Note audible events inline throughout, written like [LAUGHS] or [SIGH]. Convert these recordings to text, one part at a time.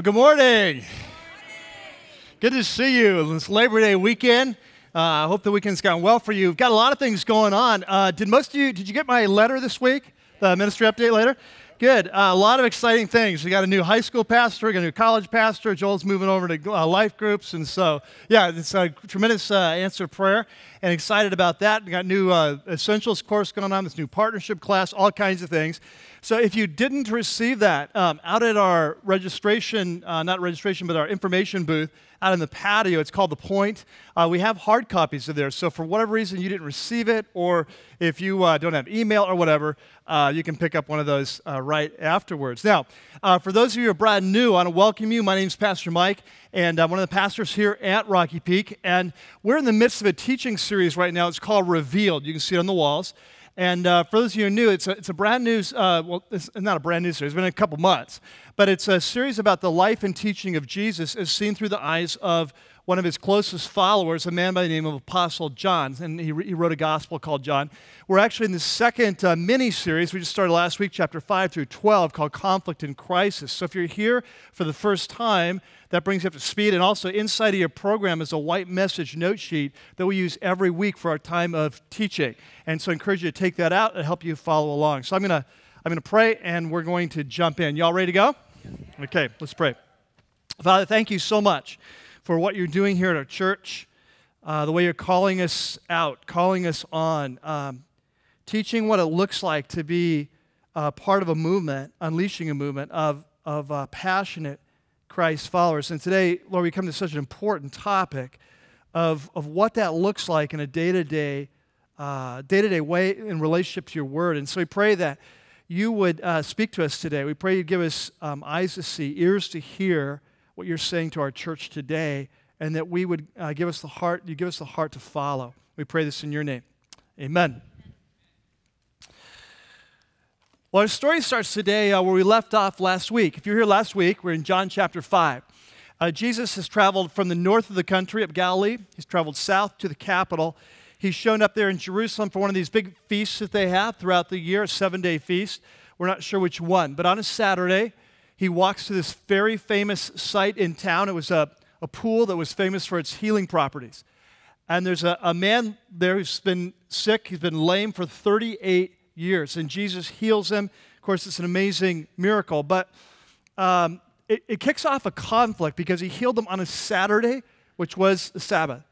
Well, good morning. Good to see you It's Labor Day weekend. Uh, I hope the weekend's gone well for you. We've got a lot of things going on. Uh, did most of you, did you get my letter this week? The ministry update later? Good. Uh, a lot of exciting things. We got a new high school pastor, we got a new college pastor. Joel's moving over to uh, life groups. And so, yeah, it's a tremendous uh, answer prayer and excited about that. We got new uh, essentials course going on, this new partnership class, all kinds of things. So if you didn't receive that, um, out at our registration, uh, not registration, but our information booth, out in the patio. It's called The Point. Uh, we have hard copies of there. So for whatever reason you didn't receive it, or if you uh, don't have email or whatever, uh, you can pick up one of those uh, right afterwards. Now, uh, for those of you who are brand new, I want to welcome you. My name is Pastor Mike, and I'm one of the pastors here at Rocky Peak. And we're in the midst of a teaching series right now. It's called Revealed. You can see it on the walls. And uh, for those of you who are new, it's a, it's a brand new, uh, well, it's not a brand new series, it's been a couple months, but it's a series about the life and teaching of Jesus as seen through the eyes of one of his closest followers, a man by the name of Apostle John. And he, he wrote a gospel called John. We're actually in the second uh, mini series. We just started last week, chapter 5 through 12, called Conflict and Crisis. So if you're here for the first time, that brings you up to speed. And also, inside of your program is a white message note sheet that we use every week for our time of teaching. And so I encourage you to take that out and help you follow along. So I'm going to I'm going to pray and we're going to jump in. Y'all ready to go? Okay, let's pray. Father, thank you so much for what you're doing here at our church, uh, the way you're calling us out, calling us on, um, teaching what it looks like to be uh, part of a movement, unleashing a movement of, of uh, passionate Christ followers. And today, Lord, we come to such an important topic of, of what that looks like in a day to day, day to day way in relationship to your word. And so we pray that you would uh, speak to us today. We pray you'd give us um, eyes to see, ears to hear what you're saying to our church today, and that we would uh, give us the heart, you give us the heart to follow. We pray this in your name. Amen. Well, our story starts today uh, where we left off last week. If you're here last week, we're in John chapter 5. Uh, Jesus has traveled from the north of the country of Galilee, he's traveled south to the capital, He's shown up there in Jerusalem for one of these big feasts that they have throughout the year, a seven day feast. We're not sure which one. But on a Saturday, he walks to this very famous site in town. It was a, a pool that was famous for its healing properties. And there's a, a man there who's been sick, he's been lame for 38 years. And Jesus heals him. Of course, it's an amazing miracle. But um, it, it kicks off a conflict because he healed them on a Saturday, which was the Sabbath.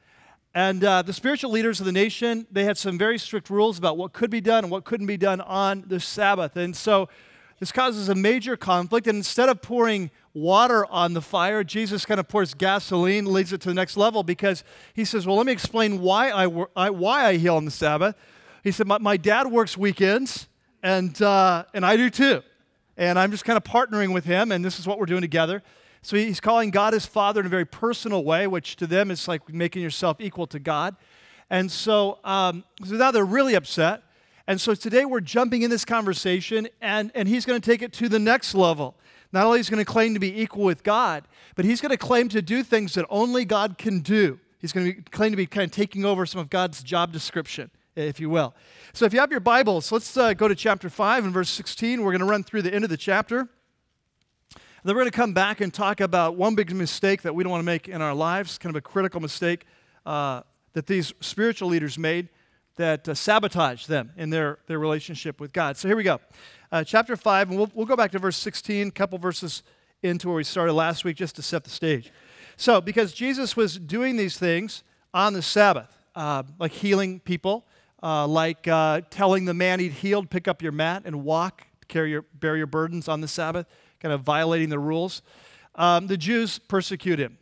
And uh, the spiritual leaders of the nation, they had some very strict rules about what could be done and what couldn't be done on the Sabbath. And so this causes a major conflict. And instead of pouring water on the fire, Jesus kind of pours gasoline, leads it to the next level because he says, Well, let me explain why I, why I heal on the Sabbath. He said, My, my dad works weekends, and, uh, and I do too. And I'm just kind of partnering with him, and this is what we're doing together. So he's calling God his Father in a very personal way, which to them is like making yourself equal to God. And so, um, so now they're really upset. And so today we're jumping in this conversation, and, and he's going to take it to the next level. Not only is he going to claim to be equal with God, but he's going to claim to do things that only God can do. He's going to be, claim to be kind of taking over some of God's job description, if you will. So if you have your Bibles, let's uh, go to chapter 5 and verse 16. We're going to run through the end of the chapter. And Then we're going to come back and talk about one big mistake that we don't want to make in our lives, kind of a critical mistake uh, that these spiritual leaders made that uh, sabotaged them in their, their relationship with God. So here we go. Uh, chapter 5, and we'll, we'll go back to verse 16, a couple verses into where we started last week just to set the stage. So, because Jesus was doing these things on the Sabbath, uh, like healing people, uh, like uh, telling the man he'd healed, pick up your mat and walk, carry your, bear your burdens on the Sabbath kind of violating the rules. Um, the Jews persecute him.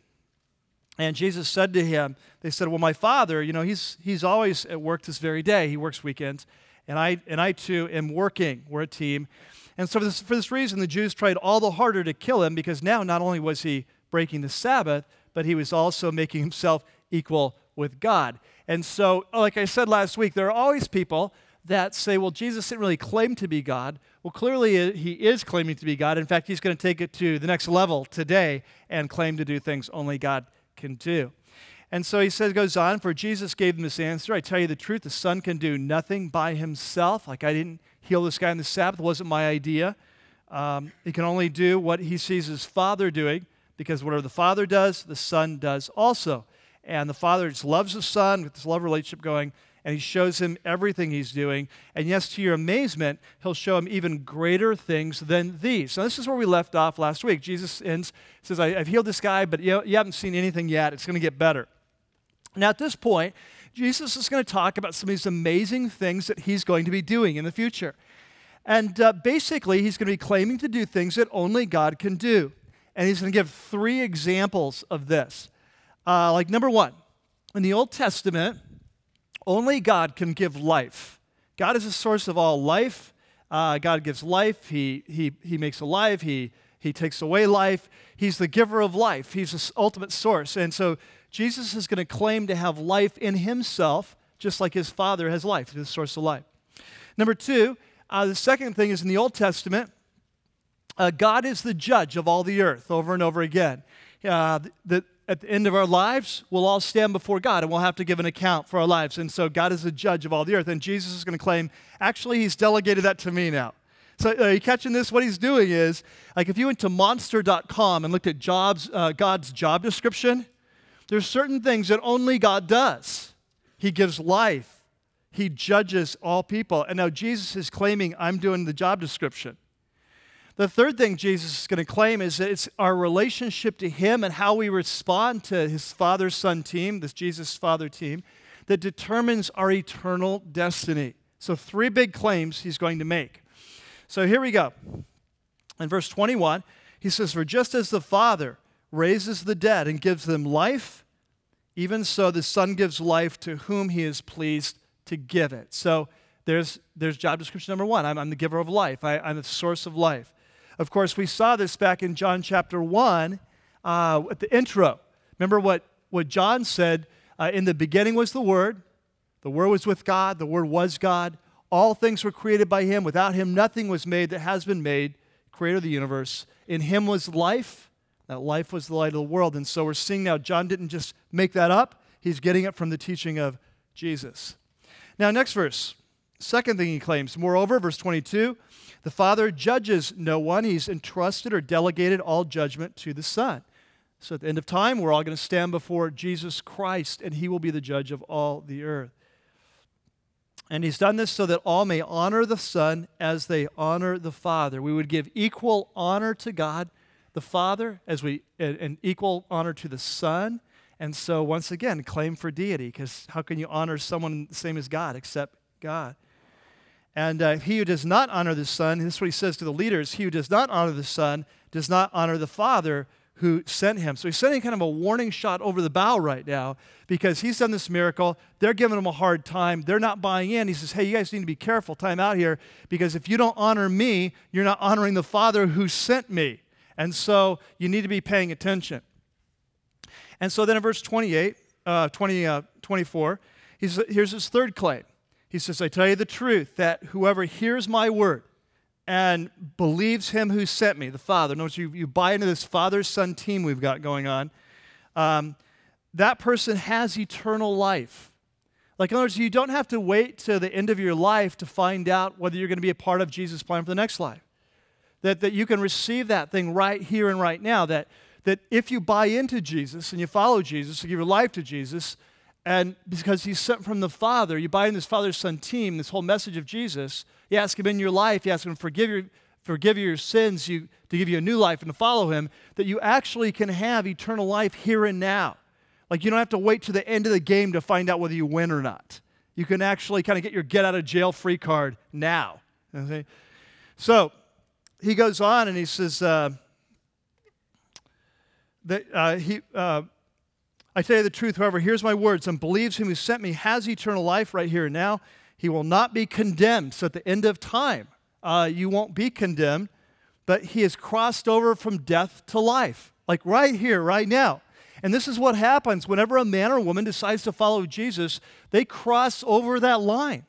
And Jesus said to him, They said, Well, my father, you know, he's, he's always at work this very day. He works weekends. And I, and I too am working. We're a team. And so, for this, for this reason, the Jews tried all the harder to kill him because now not only was he breaking the Sabbath, but he was also making himself equal with God. And so, like I said last week, there are always people that say, well, Jesus didn't really claim to be God. Well, clearly uh, he is claiming to be God. In fact, he's going to take it to the next level today and claim to do things only God can do. And so he says, goes on, for Jesus gave them this answer. I tell you the truth, the Son can do nothing by himself. Like I didn't heal this guy on the Sabbath, wasn't my idea. Um, he can only do what he sees his Father doing. because whatever the Father does, the Son does also. And the Father just loves the Son with this love relationship going, and he shows him everything he's doing. And yes, to your amazement, he'll show him even greater things than these. So this is where we left off last week. Jesus ends, says, I, have healed this guy, but you, you haven't seen anything yet. It's going to get better. Now, at this point, Jesus is going to talk about some of these amazing things that he's going to be doing in the future. And uh, basically, he's going to be claiming to do things that only God can do. And he's going to give three examples of this. Uh, like, number one, in the Old Testament, only God can give life. God is the source of all life. Uh, God gives life, he, he, he makes alive, he, he takes away life. He's the giver of life, He's the ultimate source. And so Jesus is going to claim to have life in Himself, just like His Father has life, the source of life. Number two, uh, the second thing is in the Old Testament, uh, God is the judge of all the earth over and over again. Uh, the, at the end of our lives, we'll all stand before God and we'll have to give an account for our lives. And so God is the judge of all the earth. And Jesus is going to claim, actually, He's delegated that to me now. So, are uh, you catching this? What He's doing is, like, if you went to monster.com and looked at jobs, uh, God's job description, there's certain things that only God does. He gives life, He judges all people. And now Jesus is claiming, I'm doing the job description. The third thing Jesus is going to claim is that it's our relationship to Him and how we respond to His Father Son team, this Jesus Father team, that determines our eternal destiny. So, three big claims He's going to make. So, here we go. In verse 21, He says, For just as the Father raises the dead and gives them life, even so the Son gives life to whom He is pleased to give it. So, there's, there's job description number one. I'm, I'm the giver of life. I, I'm the source of life. Of course, we saw this back in John chapter 1 uh, at the intro. Remember what, what John said? Uh, in the beginning was the Word, the Word was with God, the Word was God. All things were created by Him. Without Him, nothing was made that has been made, creator of the universe. In Him was life. That life was the light of the world. And so we're seeing now, John didn't just make that up, he's getting it from the teaching of Jesus. Now, next verse. Second thing he claims. Moreover, verse 22 the Father judges no one, He's entrusted or delegated all judgment to the Son. So at the end of time, we're all going to stand before Jesus Christ, and He will be the judge of all the earth. And He's done this so that all may honor the Son as they honor the Father. We would give equal honor to God, the Father, as we and equal honor to the Son. And so, once again, claim for deity, because how can you honor someone the same as God except God? And uh, he who does not honor the Son, this is what he says to the leaders he who does not honor the Son does not honor the Father who sent him. So he's sending kind of a warning shot over the bow right now because he's done this miracle. They're giving him a hard time. They're not buying in. He says, Hey, you guys need to be careful. Time out here because if you don't honor me, you're not honoring the Father who sent me. And so you need to be paying attention. And so then in verse 28, uh, 20, uh, 24, he's, here's his third claim. He says, I tell you the truth, that whoever hears my word and believes him who sent me, the Father, notice you, you buy into this Father Son team we've got going on, um, that person has eternal life. Like, in other words, you don't have to wait to the end of your life to find out whether you're going to be a part of Jesus' plan for the next life. That, that you can receive that thing right here and right now. That, that if you buy into Jesus and you follow Jesus and give your life to Jesus, and because he's sent from the Father, you buy in this Father Son team, this whole message of Jesus. You ask him in your life, you ask him to forgive your, forgive your sins, you, to give you a new life and to follow him, that you actually can have eternal life here and now. Like you don't have to wait to the end of the game to find out whether you win or not. You can actually kind of get your get out of jail free card now. Okay? So he goes on and he says uh, that uh, he. Uh, I tell you the truth, whoever hears my words and believes him who sent me has eternal life right here and now. He will not be condemned. So at the end of time, uh, you won't be condemned, but he has crossed over from death to life, like right here, right now. And this is what happens whenever a man or woman decides to follow Jesus, they cross over that line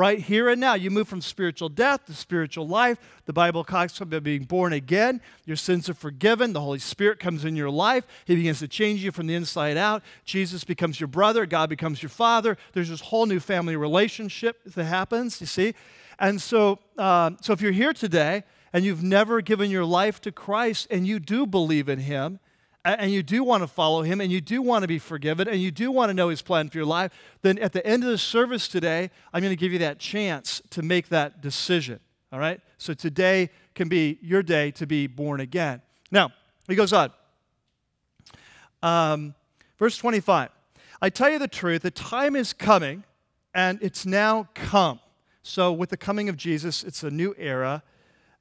right here and now. You move from spiritual death to spiritual life. The Bible talks about being born again. Your sins are forgiven. The Holy Spirit comes in your life. He begins to change you from the inside out. Jesus becomes your brother. God becomes your father. There's this whole new family relationship that happens, you see? And so, uh, so if you're here today and you've never given your life to Christ and you do believe in Him, and you do want to follow him and you do want to be forgiven and you do want to know his plan for your life, then at the end of the service today, I'm going to give you that chance to make that decision. All right? So today can be your day to be born again. Now, he goes on. Um, verse 25 I tell you the truth, the time is coming and it's now come. So, with the coming of Jesus, it's a new era.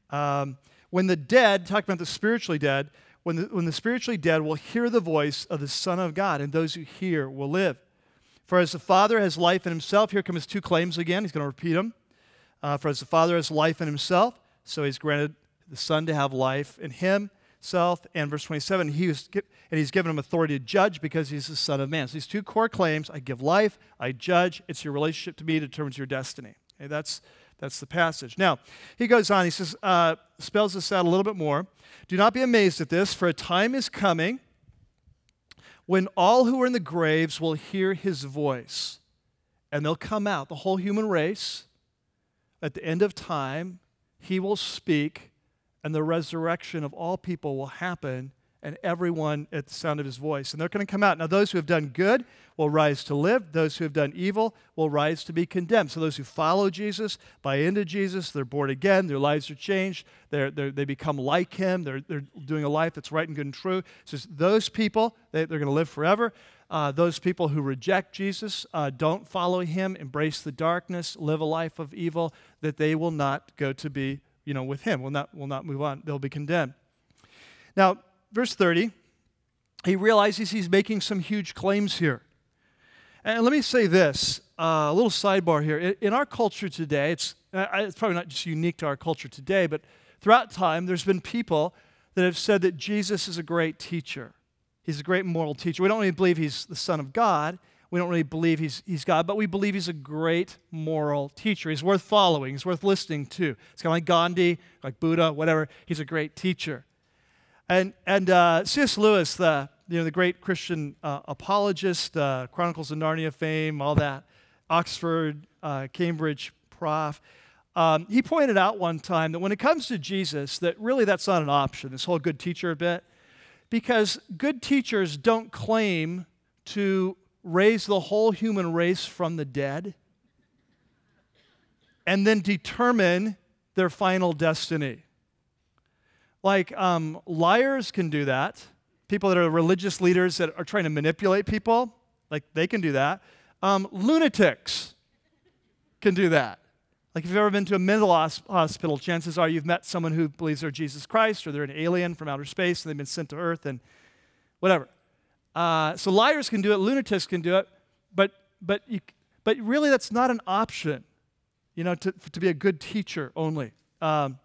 Um, when the dead, talking about the spiritually dead, when the, when the spiritually dead will hear the voice of the Son of God, and those who hear will live. For as the Father has life in himself, here come his two claims again. He's going to repeat them. Uh, for as the Father has life in himself, so he's granted the Son to have life in himself. And verse 27, he was, and he's given him authority to judge because he's the Son of Man. So these two core claims I give life, I judge. It's your relationship to me that determines your destiny. Okay, that's that's the passage. Now, he goes on, he says, uh, spells this out a little bit more. Do not be amazed at this, for a time is coming when all who are in the graves will hear his voice, and they'll come out, the whole human race. At the end of time, he will speak, and the resurrection of all people will happen, and everyone at the sound of his voice. And they're going to come out. Now, those who have done good will rise to live. Those who have done evil will rise to be condemned. So, those who follow Jesus, buy into Jesus, they're born again, their lives are changed, they're, they're, they become like him, they're, they're doing a life that's right and good and true. So, those people, they, are going to live forever. Uh, those people who reject Jesus, uh, don't follow him, embrace the darkness, live a life of evil, that they will not go to be you know, with him, will not, will not move on. They'll be condemned. Now, verse 30, he realizes he's making some huge claims here. And let me say this uh, a little sidebar here. In our culture today, it's, uh, it's probably not just unique to our culture today, but throughout time, there's been people that have said that Jesus is a great teacher. He's a great moral teacher. We don't really believe he's the Son of God. We don't really believe he's, he's God, but we believe he's a great moral teacher. He's worth following, he's worth listening to. It's kind of like Gandhi, like Buddha, whatever. He's a great teacher. And, and uh, C.S. Lewis, the, you know, the great Christian uh, apologist, uh, Chronicles of Narnia fame, all that, Oxford, uh, Cambridge prof, um, he pointed out one time that when it comes to Jesus, that really that's not an option, this whole good teacher bit, because good teachers don't claim to raise the whole human race from the dead and then determine their final destiny. Like, um, liars can do that. People that are religious leaders that are trying to manipulate people, like, they can do that. Um, lunatics can do that. Like, if you've ever been to a mental hospital, chances are you've met someone who believes they're Jesus Christ or they're an alien from outer space and they've been sent to earth and whatever. Uh, so, liars can do it, lunatics can do it, but, but, you, but really that's not an option, you know, to, to be a good teacher only. Um,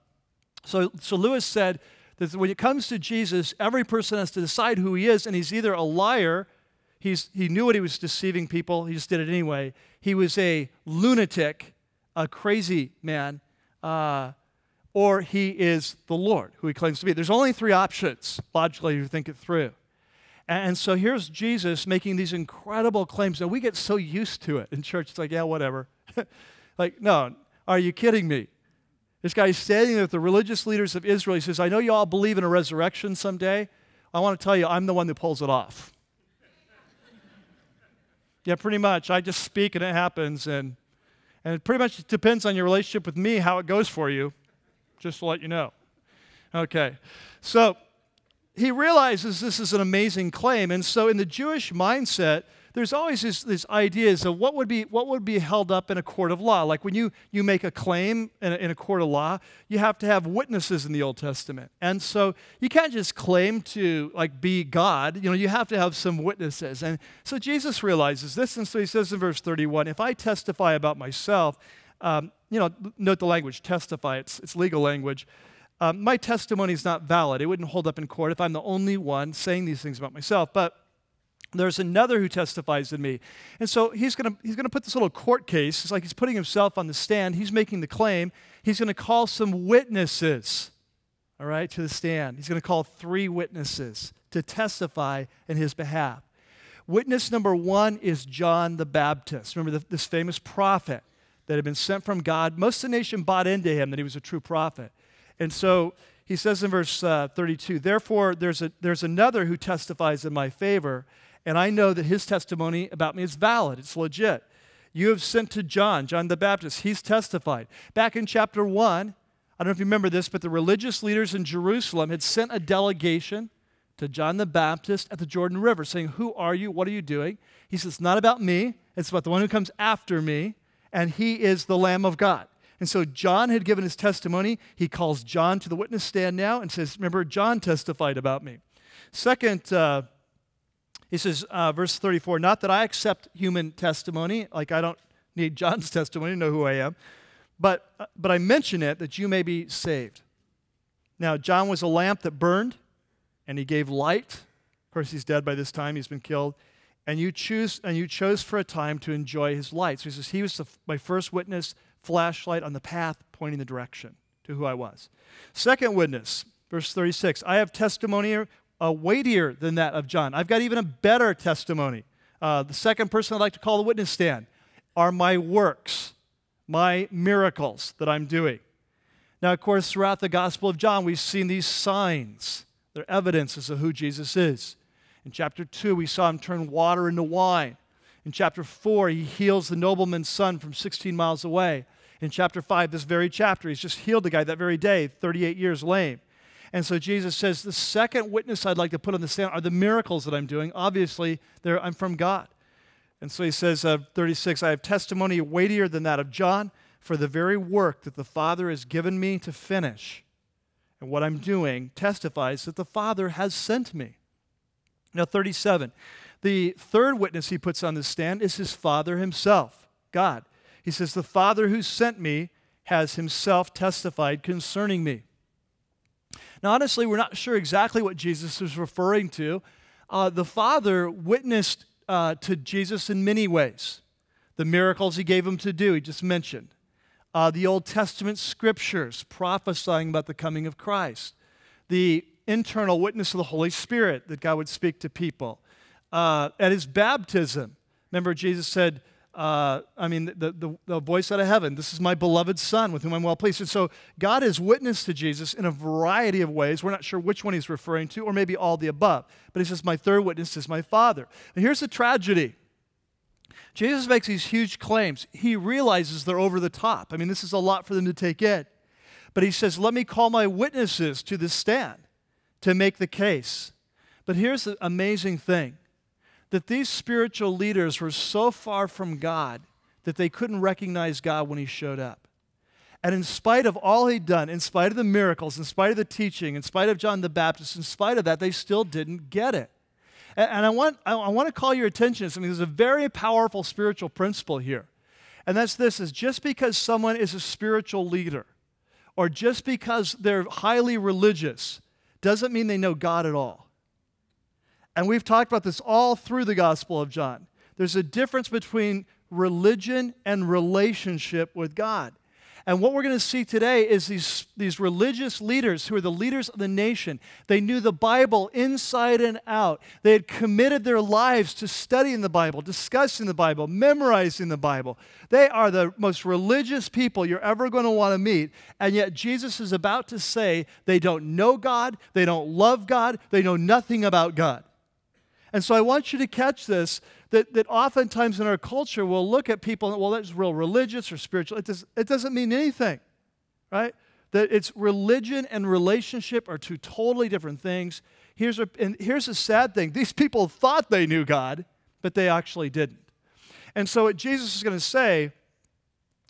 so, so Lewis said that when it comes to Jesus, every person has to decide who he is, and he's either a liar, he's, he knew what he was deceiving people, he just did it anyway. He was a lunatic, a crazy man, uh, or he is the Lord, who he claims to be. There's only three options, logically, to think it through. And so here's Jesus making these incredible claims. And we get so used to it in church. It's like, yeah, whatever. [LAUGHS] like, no, are you kidding me? This guy's standing there with the religious leaders of Israel. He says, I know you all believe in a resurrection someday. I want to tell you, I'm the one that pulls it off. [LAUGHS] yeah, pretty much. I just speak and it happens. And, and it pretty much depends on your relationship with me how it goes for you, just to let you know. Okay. So he realizes this is an amazing claim. And so, in the Jewish mindset, there's always this, this ideas of what would be what would be held up in a court of law. Like when you you make a claim in a, in a court of law, you have to have witnesses in the Old Testament, and so you can't just claim to like be God. You know, you have to have some witnesses. And so Jesus realizes this, and so he says in verse 31, "If I testify about myself." Um, you know, note the language, testify, it's, it's legal language. Um, my testimony is not valid. It wouldn't hold up in court if I'm the only one saying these things about myself. But there's another who testifies in me. And so he's going he's to put this little court case. It's like he's putting himself on the stand. He's making the claim. He's going to call some witnesses, all right, to the stand. He's going to call three witnesses to testify in his behalf. Witness number one is John the Baptist. Remember the, this famous prophet that had been sent from God. Most of the nation bought into him that he was a true prophet. And so he says in verse uh, 32 Therefore, there's, a, there's another who testifies in my favor, and I know that his testimony about me is valid, it's legit. You have sent to John, John the Baptist. He's testified. Back in chapter 1, I don't know if you remember this, but the religious leaders in Jerusalem had sent a delegation to John the Baptist at the Jordan River saying, Who are you? What are you doing? He says, It's not about me, it's about the one who comes after me, and he is the Lamb of God. And so John had given his testimony. He calls John to the witness stand now and says, Remember, John testified about me. Second, uh, he says, uh, verse 34, not that I accept human testimony, like I don't need John's [LAUGHS] testimony to know who I am, but, uh, but I mention it that you may be saved. Now, John was a lamp that burned, and he gave light. Of course, he's dead by this time, he's been killed. And you choose and you chose for a time to enjoy his light. So he says, He was the, my first witness, flashlight on the path pointing the direction to who I was. Second witness, verse 36 I have testimony uh, weightier than that of John. I've got even a better testimony. Uh, the second person I'd like to call the witness stand are my works, my miracles that I'm doing. Now, of course, throughout the Gospel of John, we've seen these signs. They're evidences of who Jesus is. In chapter 2, we saw him turn water into wine. In chapter 4, he heals the nobleman's son from 16 miles away. In chapter 5, this very chapter, he's just healed the guy that very day, 38 years lame. And so Jesus says, The second witness I'd like to put on the stand are the miracles that I'm doing. Obviously, I'm from God. And so he says, uh, 36, I have testimony weightier than that of John for the very work that the Father has given me to finish. And what I'm doing testifies that the Father has sent me. Now, 37, the third witness he puts on the stand is his Father himself, God. He says, The Father who sent me has himself testified concerning me. Now, honestly, we're not sure exactly what Jesus is referring to. Uh, the Father witnessed uh, to Jesus in many ways. The miracles he gave him to do, he just mentioned. Uh, the Old Testament scriptures prophesying about the coming of Christ. The internal witness of the Holy Spirit that God would speak to people. Uh, at his baptism, remember, Jesus said, uh, I mean, the, the, the, voice out of heaven, this is my beloved Son with whom I'm well pleased. And so God has witnessed to Jesus in a variety of ways. We're not sure which one he's referring to, or maybe all the above. But he says, My third witness is my Father. And here's the tragedy Jesus makes these huge claims. He realizes they're over the top. I mean, this is a lot for them to take in. But he says, Let me call my witnesses to the stand to make the case. But here's the amazing thing that these spiritual leaders were so far from God that they couldn't recognize God when He showed up. And in spite of all he'd done, in spite of the miracles, in spite of the teaching, in spite of John the Baptist, in spite of that, they still didn't get it. And, I, want, I want to call your attention to something. There's a very powerful spiritual principle here. And that's this is just because someone is a spiritual leader, or just because they're highly religious, doesn't mean they know God at all. And we've talked about this all through the Gospel of John. There's a difference between religion and relationship with God. And what we're going to see today is these, these religious leaders who are the leaders of the nation. They knew the Bible inside and out. They had committed their lives to studying the Bible, discussing the Bible, memorizing the Bible. They are the most religious people you're ever going to want to meet. And yet, Jesus is about to say they don't know God, they don't love God, they know nothing about God. And so I want you to catch this that, that oftentimes in our culture we'll look at people and, well, that's real religious or spiritual. It, does, it doesn't mean anything, right? That it's religion and relationship are two totally different things. Here's a, and here's a sad thing these people thought they knew God, but they actually didn't. And so what Jesus is going to say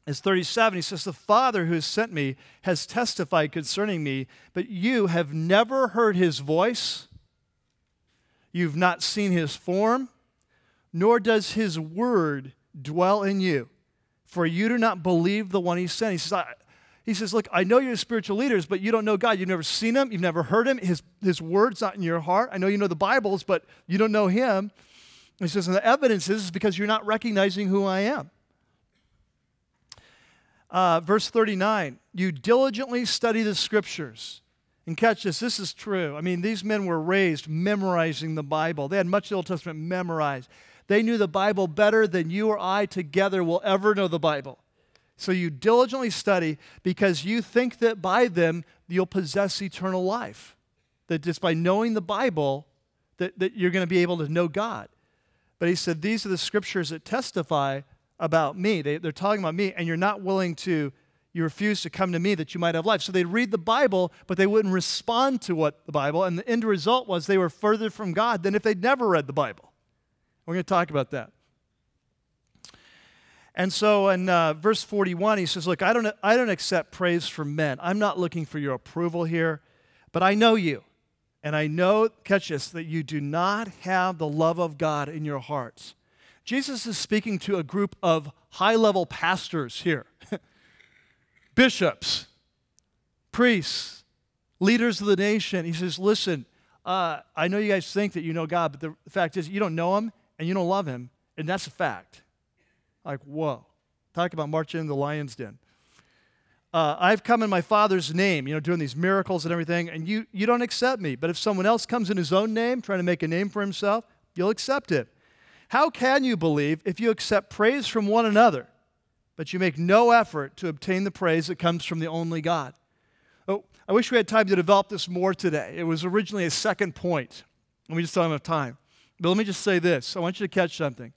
is 37. He says, The Father who has sent me has testified concerning me, but you have never heard his voice You've not seen his form, nor does his word dwell in you. For you do not believe the one he sent. He says, he says, Look, I know you're spiritual leaders, but you don't know God. You've never seen him, you've never heard him. His, his word's not in your heart. I know you know the Bibles, but you don't know him. He says, And the evidence is because you're not recognizing who I am. Uh, verse 39 You diligently study the scriptures and catch this, this is true. I mean, these men were raised memorizing the Bible. They had much of the Old Testament memorized. They knew the Bible better than you or I together will ever know the Bible. So you diligently study because you think that by them you'll possess eternal life. That just by knowing the Bible, that, that you're going to be able to know God. But he said, These are the scriptures that testify about me. They, they're talking about me, and you're not willing to, you refuse to come to me that you might have life. So they'd read the Bible, but they wouldn't respond to what the Bible, and the end result was they were further from God than if they'd never read the Bible. We're going to talk about that. And so in uh, verse 41, he says, Look, I don't, I don't accept praise from men. I'm not looking for your approval here, but I know you. And I know, catch this, that you do not have the love of God in your hearts. Jesus is speaking to a group of high level pastors here [LAUGHS] bishops, priests, leaders of the nation. He says, Listen, uh, I know you guys think that you know God, but the fact is, you don't know Him and you don't love Him, and that's a fact. Like, whoa. Talk about marching in the lion's den. Uh, I've come in my Father's name, you know, doing these miracles and everything, and you, you don't accept me. But if someone else comes in his own name, trying to make a name for himself, you'll accept it. How can you believe if you accept praise from one another, but you make no effort to obtain the praise that comes from the only God? Oh, I wish we had time to develop this more today. It was originally a second point, and we just don't have time. But let me just say this I want you to catch something.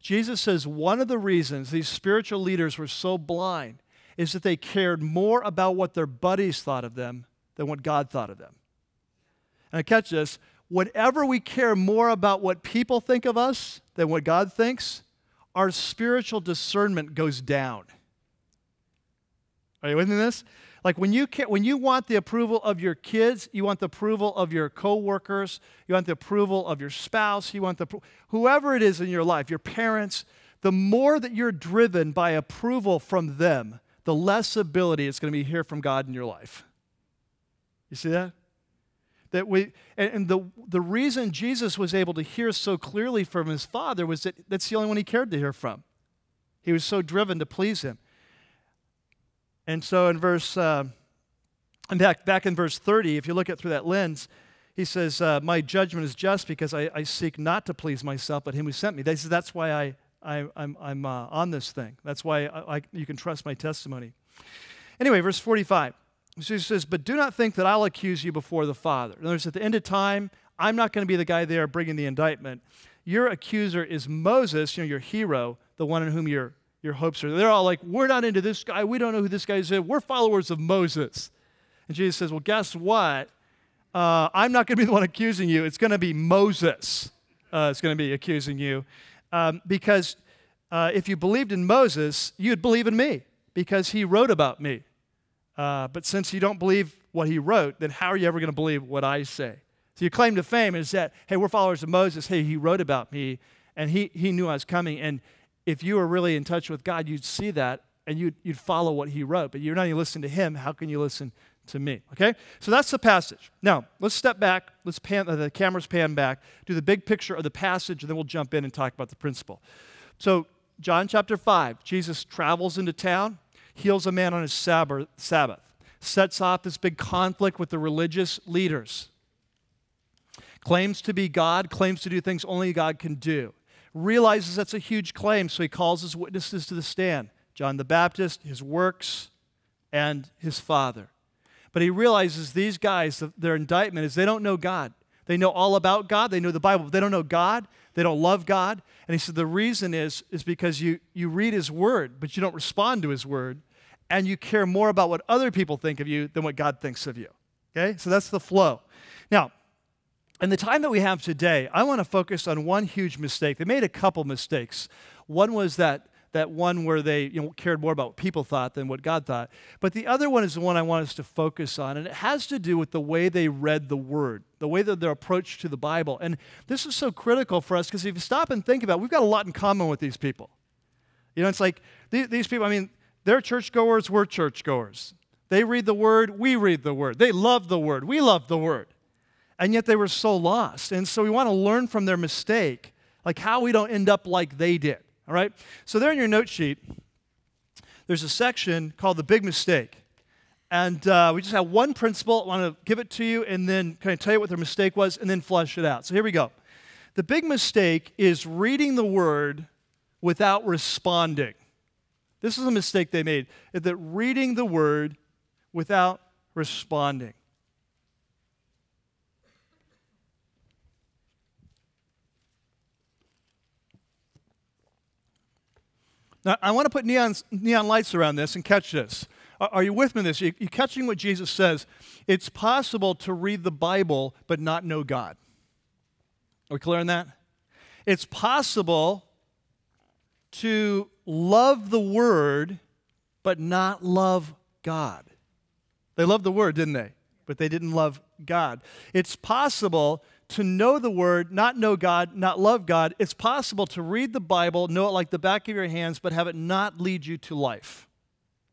Jesus says one of the reasons these spiritual leaders were so blind is that they cared more about what their buddies thought of them than what God thought of them. And I catch this whenever we care more about what people think of us than what God thinks, our spiritual discernment goes down. Are you with me this? Like when you, can, when you want the approval of your kids, you want the approval of your coworkers, you want the approval of your spouse, you want the whoever it is in your life, your parents, the more that you're driven by approval from them, the less ability it's going to be hear from God in your life. You see that? That we and, and the the reason Jesus was able to hear so clearly from his father was that that's the only one he cared to hear from. He was so driven to please him. And so in verse, uh, and back, back in verse 30, if you look at through that lens, he says, uh, My judgment is just because I, I, seek not to please myself, but him who sent me. Says, That's why I, I, I'm, I'm uh, on this thing. That's why I, I, you can trust my testimony. Anyway, verse 45. He says, But do not think that I'll accuse you before the Father. In other words, at the end of time, I'm not going to be the guy there bringing the indictment. Your accuser is Moses, you know, your hero, the one in whom you're your hopes are. They're all like, we're not into this guy. We don't know who this guy is. We're followers of Moses. And Jesus says, well, guess what? Uh, I'm not going to be the one accusing you. It's going to be Moses. Uh, it's going to be accusing you. Um, because uh, if you believed in Moses, you'd believe in me because he wrote about me. Uh, but since you don't believe what he wrote, then how are you ever going to believe what I say? So your claim to fame is that, hey, we're followers of Moses. Hey, he wrote about me, and he, he knew I was coming. And if you were really in touch with God, you'd see that and you'd, you'd follow what he wrote. But you're not even listening to him. How can you listen to me? Okay? So that's the passage. Now, let's step back. Let's pan, uh, the cameras pan back, do the big picture of the passage, and then we'll jump in and talk about the principle. So, John chapter 5, Jesus travels into town, heals a man on his Sabbath, sets off this big conflict with the religious leaders. Claims to be God, claims to do things only God can do realizes that's a huge claim, so he calls his witnesses to the stand John the Baptist, his works, and his father. But he realizes these guys, their indictment is they don't know God. They know all about God, they know the Bible, they don't know God, they don't love God. And he said the reason is, is because you, you read his word, but you don't respond to his word, and you care more about what other people think of you than what God thinks of you. Okay? So that's the flow. Now, in the time that we have today, I want to focus on one huge mistake. They made a couple mistakes. One was that that one where they you know, cared more about what people thought than what God thought. But the other one is the one I want us to focus on, and it has to do with the way they read the Word, the way that their approach to the Bible. And this is so critical for us because if you stop and think about it, we've got a lot in common with these people. You know, it's like these people, I mean, they're churchgoers, we're churchgoers. They read the Word, we read the Word. They love the Word, we love the Word and yet they were so lost. And so we want to learn from their mistake, like how we don't end up like they did. All right? So, there in your note sheet, there's a section called The Big Mistake. And uh, we just have one principle. I want to give it to you and then kind of tell you what their mistake was and then flesh it out. So, here we go. The big mistake is reading the word without responding. This is a mistake they made, that reading the word without responding. Now, I want to put neon, neon lights around this and catch this. Are, are you with me in this? You, you catching what Jesus says? It's possible to read the Bible but not know God. Are we clear on that? It's possible to love the Word but not love God. They loved the Word, didn't they? But they didn't love God. It's possible to know the Word, not know God, not love God. It's possible to read the Bible, know it like the back of your hands, but have it not lead you to life.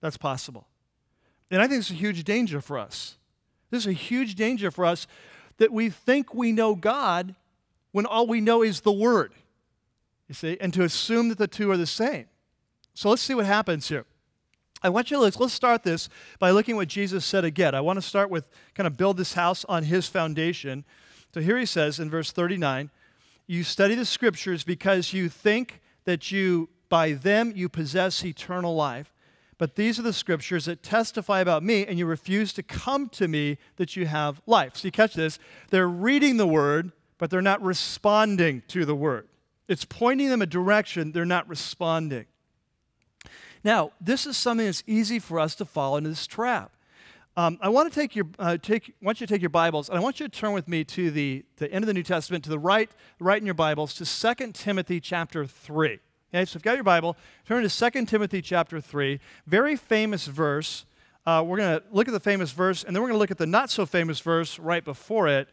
That's possible. And I think it's a huge danger for us. This is a huge danger for us that we think we know God when all we know is the Word. You see, and to assume that the two are the same. So let's see what happens here. I want you to let's, let's start this by looking at what Jesus said again. I want to start with kind of build this house on his foundation. So here he says in verse 39 You study the scriptures because you think that you, by them, you possess eternal life. But these are the scriptures that testify about me, and you refuse to come to me that you have life. So you catch this. They're reading the word, but they're not responding to the word. It's pointing them a direction, they're not responding. Now, this is something that's easy for us to fall into this trap. Um, I want to take your uh, take. Want you to take your Bibles, and I want you to turn with me to the, the end of the New Testament, to the right, right in your Bibles, to 2 Timothy chapter three. Okay, so if you've got your Bible, turn to 2 Timothy chapter three. Very famous verse. Uh, we're going to look at the famous verse, and then we're going to look at the not so famous verse right before it.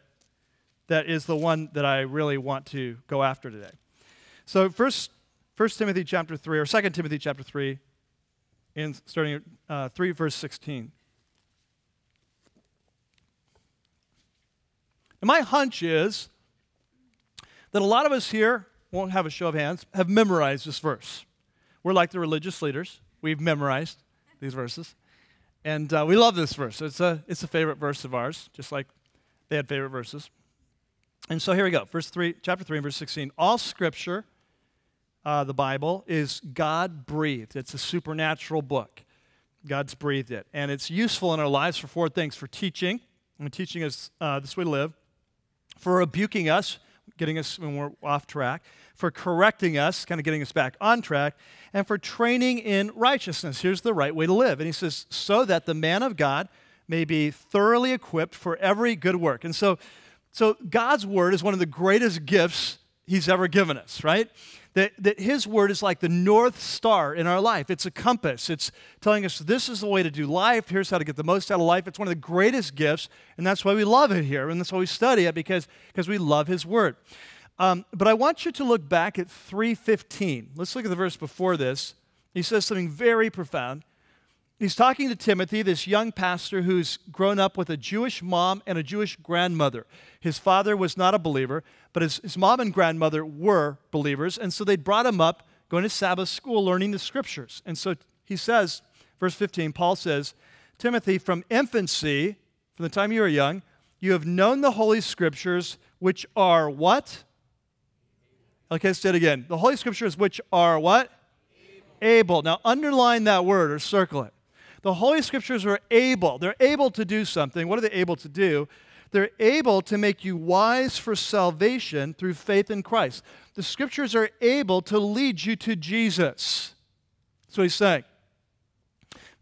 That is the one that I really want to go after today. So first, First Timothy chapter three, or 2 Timothy chapter three, in starting at uh, three verse sixteen. And my hunch is that a lot of us here, won't have a show of hands, have memorized this verse. We're like the religious leaders. We've memorized these verses. And uh, we love this verse. It's a, it's a favorite verse of ours, just like they had favorite verses. And so here we go. Verse 3, chapter 3, verse 16. All scripture, uh, the Bible, is God breathed. It's a supernatural book. God's breathed it. And it's useful in our lives for four things for teaching, and teaching us uh, this way to live, for rebuking us, getting us when we're off track, for correcting us, kind of getting us back on track, and for training in righteousness. Here's the right way to live. And he says, so that the man of God may be thoroughly equipped for every good work. And so, so God's word is one of the greatest gifts he's ever given us, right? That, that His Word is like the North Star in our life. It's a compass. It's telling us this is the way to do life. Here's how to get the most out of life. It's one of the greatest gifts, and that's why we love it here, and that's why we study it because, because we love His Word. Um, but I want you to look back at 315. Let's look at the verse before this. He says something very profound. He's talking to Timothy, this young pastor who's grown up with a Jewish mom and a Jewish grandmother. His father was not a believer, but his, his mom and grandmother were believers, and so they brought him up going to Sabbath school, learning the scriptures. And so he says, verse 15, Paul says, Timothy, from infancy, from the time you were young, you have known the Holy Scriptures, which are what? Okay, say it again. The Holy Scriptures, which are what? Able. Able. Now, underline that word or circle it. The Holy Scriptures are able. They're able to do something. What are they able to do? They're able to make you wise for salvation through faith in Christ. The Scriptures are able to lead you to Jesus. That's what he's saying.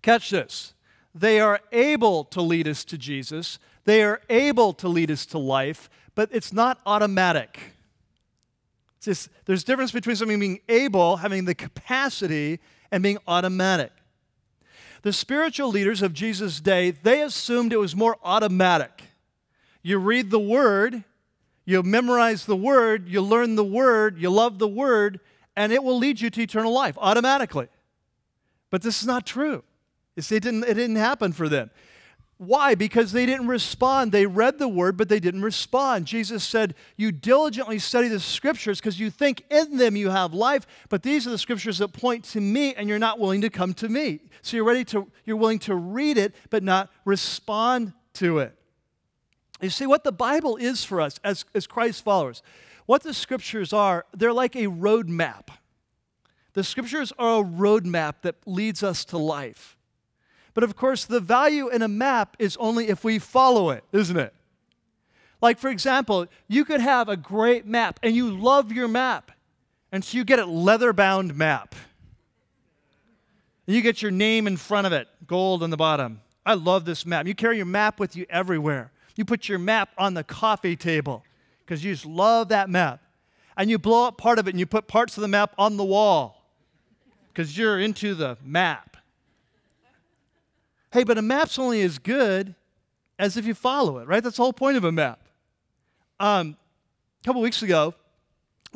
Catch this. They are able to lead us to Jesus. They are able to lead us to life, but it's not automatic. It's just, there's difference between something being able, having the capacity, and being automatic. The spiritual leaders of Jesus' day, they assumed it was more automatic. You read the word, you memorize the word, you learn the word, you love the word, and it will lead you to eternal life automatically. But this is not true. it, didn't, it didn't happen for them. Why? Because they didn't respond. They read the word, but they didn't respond. Jesus said, You diligently study the scriptures because you think in them you have life, but these are the scriptures that point to me, and you're not willing to come to me. So you're ready to, you're willing to read it, but not respond to it. You see, what the Bible is for us as, as Christ followers, what the scriptures are, they're like a roadmap. The scriptures are a roadmap that leads us to life. But of course, the value in a map is only if we follow it, isn't it? Like, for example, you could have a great map and you love your map, and so you get a leather bound map. And you get your name in front of it, gold on the bottom. I love this map. You carry your map with you everywhere. You put your map on the coffee table because you just love that map. And you blow up part of it and you put parts of the map on the wall because you're into the map. Hey, but a map's only as good as if you follow it, right? That's the whole point of a map. Um, a couple weeks ago,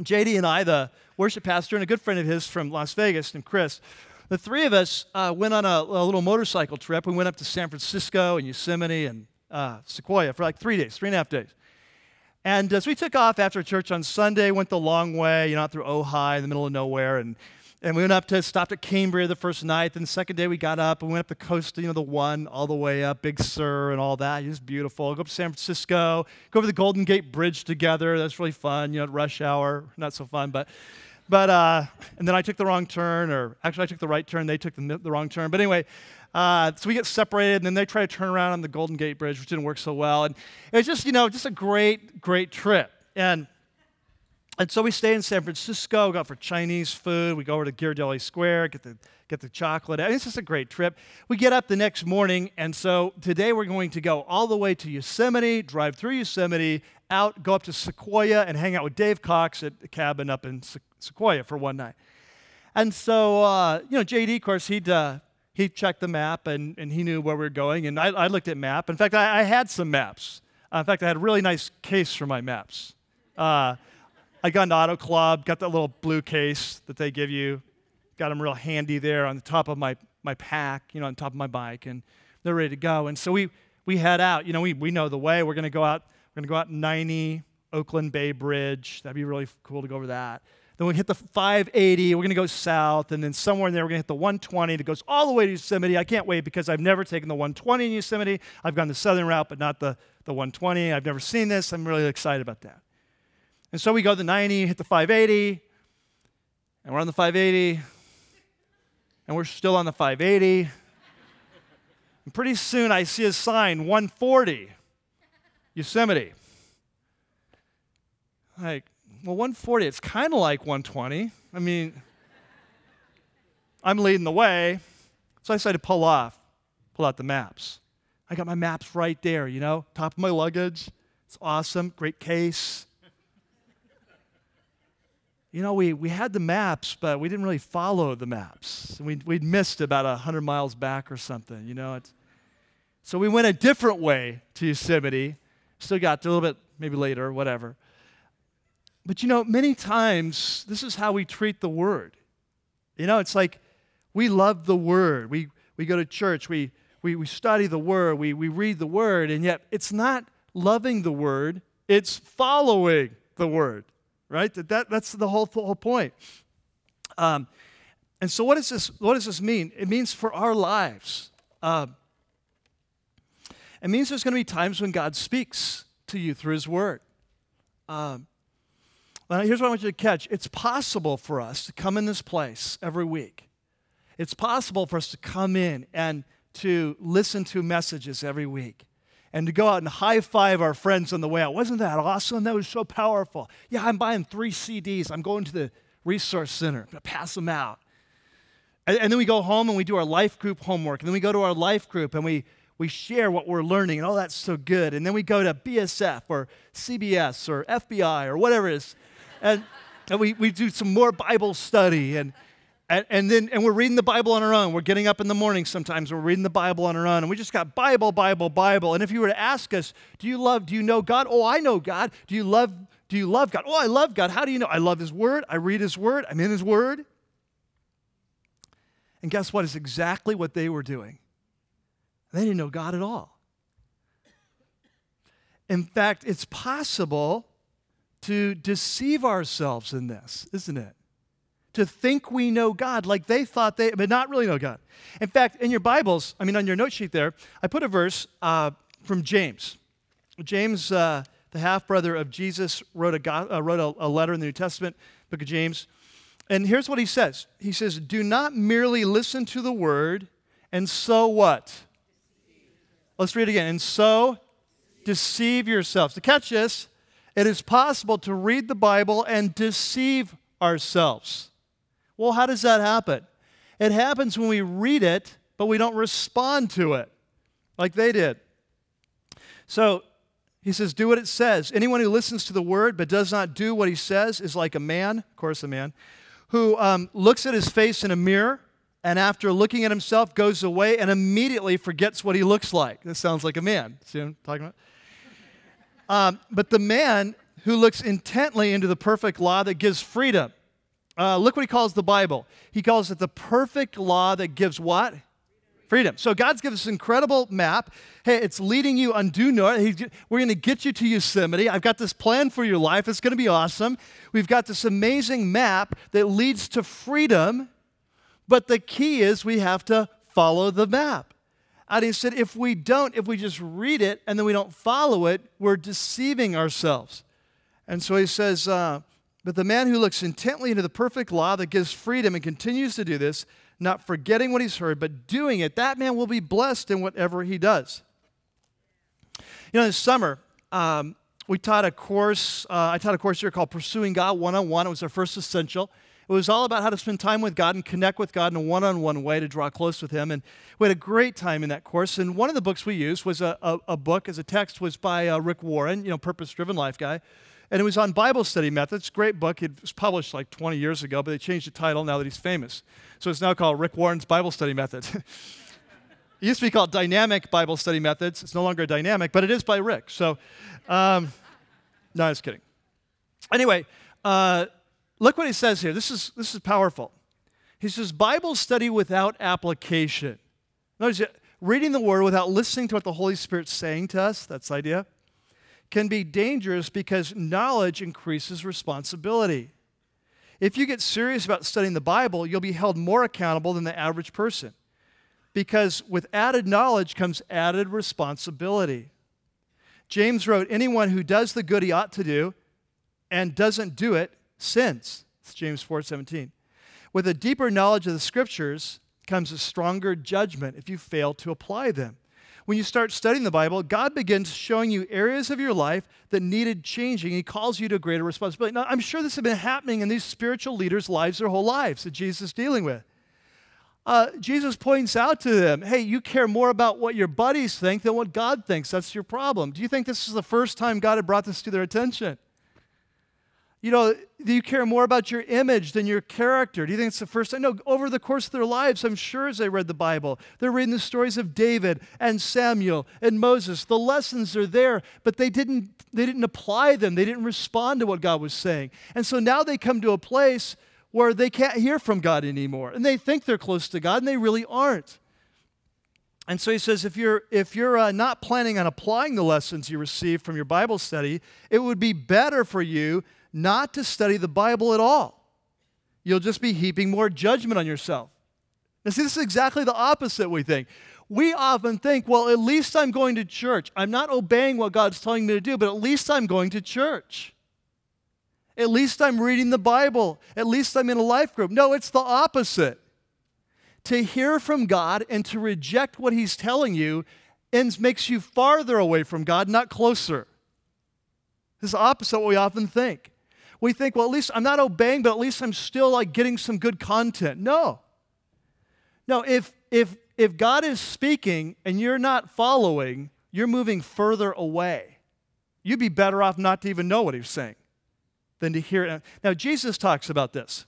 JD and I, the worship pastor, and a good friend of his from Las Vegas, and Chris, the three of us uh, went on a, a, little motorcycle trip. We went up to San Francisco and Yosemite and uh, Sequoia for like three days, three and a half days. And uh, so we took off after church on Sunday, went the long way, you know, through Ojai in the middle of nowhere, and, and we went up to, stopped at Cambria the first night. Then the second day we got up and went up the coast, you know, the one all the way up, Big Sur and all that. It was beautiful. Go up to San Francisco, go over the Golden Gate Bridge together. That's really fun, you know, rush hour, not so fun, but but, uh, and then I took the wrong turn, or actually I took the right turn, they took the, the wrong turn. But anyway, uh, so we get separated, and then they try to turn around on the Golden Gate Bridge, which didn't work so well. And it was just, you know, just a great, great trip. And, and so we stay in San Francisco, go for Chinese food. We go over to Ghirardelli Square, get the, get the chocolate. It's just a great trip. We get up the next morning, and so today we're going to go all the way to Yosemite, drive through Yosemite, out, go up to Sequoia, and hang out with Dave Cox at the cabin up in Sequoia. For one night. And so, uh, you know, JD, of course, he'd, uh, he checked the map and, and he knew where we were going. And I, I looked at map. In fact, I, I had some maps. Uh, in fact, I had a really nice case for my maps. I got an auto club, got that little blue case that they give you, got them real handy there on the top of my, my pack, you know, on top of my bike, and they're ready to go. And so we, we head out. You know, we, we know the way. We're going to go out. We're going to go out 90 Oakland Bay Bridge. That'd be really cool to go over that. Then we hit the 580. We're going to go south. And then somewhere in there, we're going to hit the 120 that goes all the way to Yosemite. I can't wait because I've never taken the 120 in Yosemite. I've gone the southern route, but not the, the 120. I've never seen this. I'm really excited about that. And so we go the 90, hit the 580, and we're on the 580, and we're still on the 580. and pretty soon I see a sign 140, Yosemite. Like, well, 140, it's kind of like 120. I mean, I'm leading the way. So I decided to pull off, pull out the maps. I got my maps right there, you know, top of my luggage. It's awesome, great case. You know, we, we had the maps, but we didn't really follow the maps. We, we'd missed about 100 miles back or something, you know. So we went a different way to Yosemite. Still got to a little bit, maybe later, whatever. But you know, many times this is how we treat the Word. You know, it's like we love the Word. We, we go to church, we, we, we study the Word, we, we read the Word, and yet it's not loving the Word, it's following the Word, right? That, that, that's the whole, whole point. Um, and so, what does, this, what does this mean? It means for our lives. Um, it means there's going to be times when God speaks to you through His Word. Um, well, here's what I want you to catch it's possible for us to come in this place every week. It's possible for us to come in and to listen to messages every week and to go out and high five our friends on the way out. Wasn't that awesome? That was so powerful. Yeah, I'm buying three CDs. I'm going to the resource center. I'm going to pass them out. And, and, then we go home and we do our life group homework. And then we go to our life group and we, we share what we're learning. And oh, that's so good. And then we go to BSF or CBS or FBI or whatever it is and, and we, we do some more Bible study. And, and, and then and we're reading the Bible on our own. We're getting up in the morning sometimes. We're reading the Bible on our own. And we just got Bible, Bible, Bible. And if you were to ask us, do you love, do you know God? Oh, I know God. Do you love, do you love God? Oh, I love God. How do you know? I love His Word. I read His Word. I'm in His Word. And guess what? It's exactly what they were doing. They didn't know God at all. In fact, it's possible to deceive ourselves in this, isn't it? To think we know God like they thought they, but not really know God. In fact, in your Bibles, I mean, on your note sheet there, I put a verse uh, from James. James, uh, the half brother of Jesus, wrote, a, uh, wrote a, a, letter in the New Testament, book of James. And here's what he says He says, Do not merely listen to the word, and so what? Let's read it again. And so deceive yourselves. To catch this, it is possible to read the Bible and deceive ourselves. Well, how does that happen? It happens when we read it, but we don't respond to it like they did. So he says, Do what it says. Anyone who listens to the word but does not do what he says is like a man, of course, a man, who um, looks at his face in a mirror and after looking at himself goes away and immediately forgets what he looks like. This sounds like a man. See what I'm talking about? Um, but the man who looks intently into the perfect law that gives freedom. Uh, look what he calls the Bible. He calls it the perfect law that gives what? Freedom. So God's given us an incredible map. Hey, it's leading you on due north. We're going to get you to Yosemite. I've got this plan for your life. It's going to be awesome. We've got this amazing map that leads to freedom. But the key is we have to follow the map. And he said, if we don't, if we just read it and then we don't follow it, we're deceiving ourselves. And so he says, uh, but the man who looks intently into the perfect law that gives freedom and continues to do this, not forgetting what he's heard, but doing it, that man will be blessed in whatever he does. You know, this summer, um, we taught a course, uh, I taught a course here called Pursuing God One on One. It was our first essential. It was all about how to spend time with God and connect with God in a one on one way to draw close with Him. And we had a great time in that course. And one of the books we used was a, a, a book as a text was by uh, Rick Warren, you know, purpose driven life guy. And it was on Bible study methods. Great book. It was published like 20 years ago, but they changed the title now that he's famous. So it's now called Rick Warren's Bible Study Method. [LAUGHS] it used to be called Dynamic Bible Study Methods. It's no longer dynamic, but it is by Rick. So, um, no, I was kidding. Anyway, uh, look what he says here. This is, this is powerful. He says, Bible study without application. Notice, reading the Word without listening to what the Holy Spirit's saying to us, that's the idea, can be dangerous because knowledge increases responsibility. If you get serious about studying the Bible, you'll be held more accountable than the average person. Because with added knowledge comes added responsibility. James wrote, Anyone who does the good he ought to do and doesn't do it sins. It's James 4 17. With a deeper knowledge of the scriptures comes a stronger judgment if you fail to apply them. When you start studying the Bible, God begins showing you areas of your life that needed changing. He calls you to greater responsibility. Now, I'm sure this has been happening in these spiritual leaders' lives their whole lives that Jesus is dealing with. Uh, Jesus points out to them, hey, you care more about what your buddies think than what God thinks. That's your problem. Do you think this is the first time God had brought this to their attention? You know, do you care more about your image than your character? Do you think it's the first time? No, over the course of their lives, I'm sure as they read the Bible, they're reading the stories of David and Samuel and Moses. The lessons are there, but they didn't, they didn't apply them. They didn't respond to what God was saying. And so now they come to a place where they can't hear from God anymore. And they think they're close to God, and they really aren't. And so he says, if you're, if you're uh, not planning on applying the lessons you receive from your Bible study, it would be better for you not to study the Bible at all. You'll just be heaping more judgment on yourself. Now, see, this is exactly the opposite we think. We often think, well, at least I'm going to church. I'm not obeying what God's telling me to do, but at least I'm going to church. At least I'm reading the Bible. At least I'm in a life group. No, it's the opposite. To hear from God and to reject what He's telling you ends makes you farther away from God, not closer. This is opposite what we often think we think, well, at least I'm not obeying, but at least I'm still like getting some good content. No. No, if if if God is speaking and you're not following, you're moving further away. You'd be better off not to even know what he's saying than to hear it. Now, Jesus talks about this.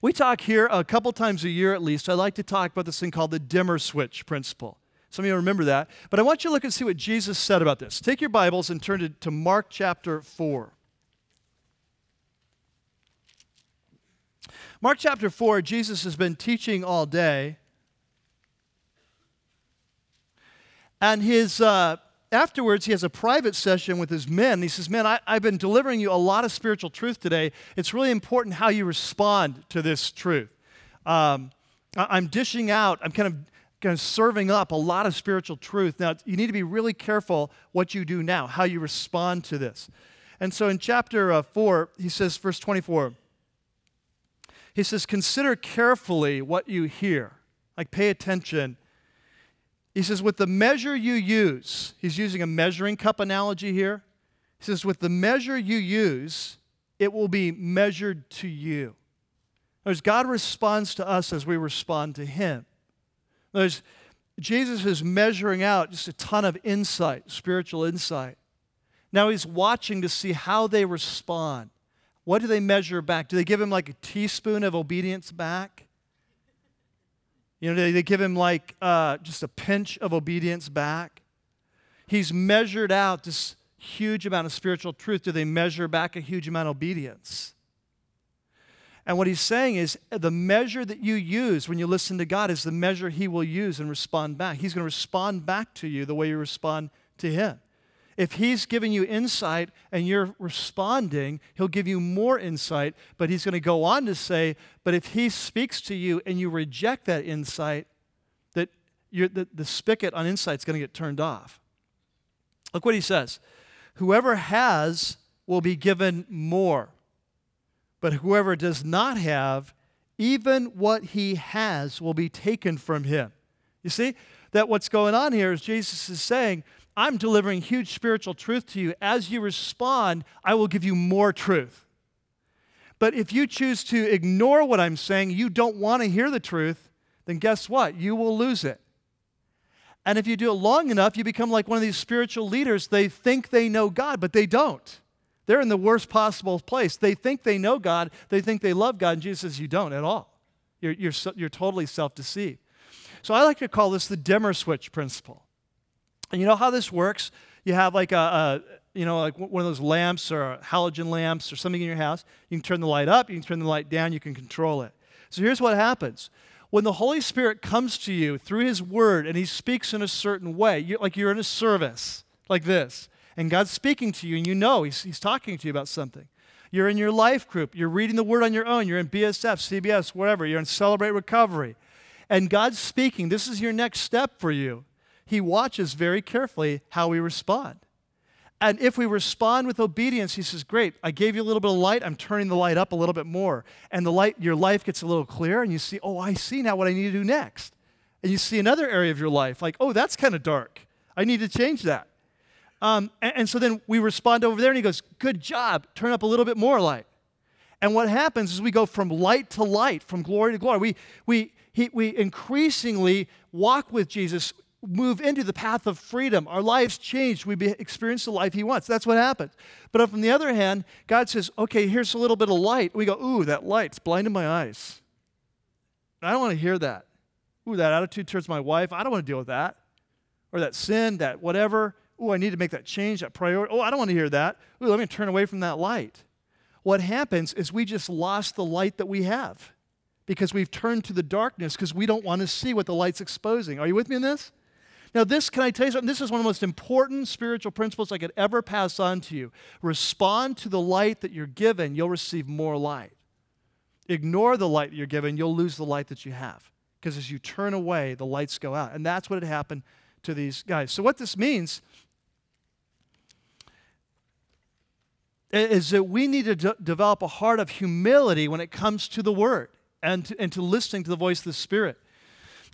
We talk here a couple times a year at least. I like to talk about this thing called the dimmer switch principle. Some of you remember that. But I want you to look and see what Jesus said about this. Take your Bibles and turn to, to Mark chapter 4. Mark chapter 4, Jesus has been teaching all day. And his, uh, afterwards, he has a private session with his men. He says, Man, I, have been delivering you a lot of spiritual truth today. It's really important how you respond to this truth. Um, I, I'm dishing out, I'm kind of, kind of serving up a lot of spiritual truth. Now, you need to be really careful what you do now, how you respond to this. And so in chapter uh, 4, he says, verse 24, He says, Consider carefully what you hear. Like, pay attention. He says, With the measure you use, he's using a measuring cup analogy here. He says, With the measure you use, it will be measured to you. As God responds to us as we respond to Him. There's, Jesus is measuring out just a ton of insight, spiritual insight. Now He's watching to see how they respond. What do they measure back? Do they give Him like a teaspoon of obedience back? You know, do they give Him like uh, just a pinch of obedience back? He's measured out this huge amount of spiritual truth. Do they measure back a huge amount of obedience? And what he's saying is the measure that you use when you listen to God is the measure he will use and respond back. He's going to respond back to you the way you respond to him. If he's giving you insight and you're responding, he'll give you more insight. But he's going to go on to say, but if he speaks to you and you reject that insight, that the, the spigot on insight is going to get turned off. Look what he says Whoever has will be given more. But whoever does not have, even what he has will be taken from him. You see, that what's going on here is Jesus is saying, I'm delivering huge spiritual truth to you. As you respond, I will give you more truth. But if you choose to ignore what I'm saying, you don't want to hear the truth, then guess what? You will lose it. And if you do it long enough, you become like one of these spiritual leaders. They think they know God, but they don't. They're in the worst possible place. They think they know God, they think they love God, and Jesus says, You don't at all. You're, you're, you're totally self deceived. So I like to call this the dimmer switch principle. And you know how this works? You have like a, a you know, like one of those lamps or halogen lamps or something in your house. You can turn the light up, you can turn the light down, you can control it. So here's what happens. When the Holy Spirit comes to you through His Word and He speaks in a certain way, you're, like you're in a service like this, and God's speaking to you, and you know He's, he's talking to you about something. You're in your life group, you're reading the Word on your own, you're in BSF, CBS, whatever, you're in Celebrate Recovery, and God's speaking. This is your next step for you. He watches very carefully how we respond. And if we respond with obedience, he says, Great, I gave you a little bit of light. I'm turning the light up a little bit more. And the light, your life gets a little clearer, and you see, Oh, I see now what I need to do next. And you see another area of your life, like, Oh, that's kind of dark. I need to change that. Um, and, and so then we respond over there, and he goes, Good job. Turn up a little bit more light. And what happens is we go from light to light, from glory to glory. We, we, he, we increasingly walk with Jesus, move into the path of freedom. Our lives change. We experience the life He wants. That's what happens. But on the other hand, God says, okay, here's a little bit of light. We go, ooh, that light's blinding my eyes. I don't want to hear that. Ooh, that attitude towards my wife, I don't want to deal with that. Or that sin, that whatever. Ooh, I need to make that change, that priority. Oh, I don't want to hear that. Ooh, let me turn away from that light. What happens is we just lost the light that we have because we've turned to the darkness because we don't want to see what the light's exposing. Are you with me in this? Now, this, can I tell you something? This is one of the most important spiritual principles I could ever pass on to you. Respond to the light that you're given, you'll receive more light. Ignore the light that you're given, you'll lose the light that you have. Because as you turn away, the lights go out. And that's what had happened to these guys. So, what this means is that we need to de- develop a heart of humility when it comes to the Word and to, and to listening to the voice of the Spirit.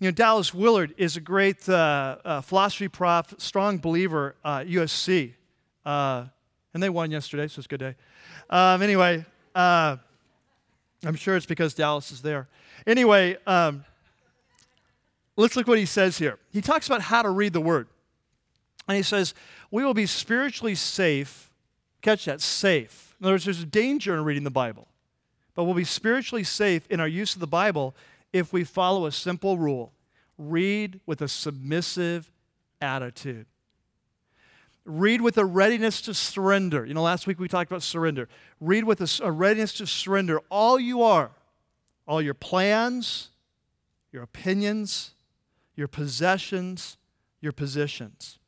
You know, Dallas Willard is a great uh, uh, philosophy prof, strong believer, uh, USC. Uh, and they won yesterday, so it's a good day. Um, anyway, uh, I'm sure it's because Dallas is there. Anyway, um, let's look what he says here. He talks about how to read the word. And he says, We will be spiritually safe Catch that, safe. In other words, there's a danger in reading the Bible, but we'll be spiritually safe in our use of the Bible if we follow a simple rule read with a submissive attitude. Read with a readiness to surrender. You know, last week we talked about surrender. Read with a, a readiness to surrender all you are, all your plans, your opinions, your possessions, your positions.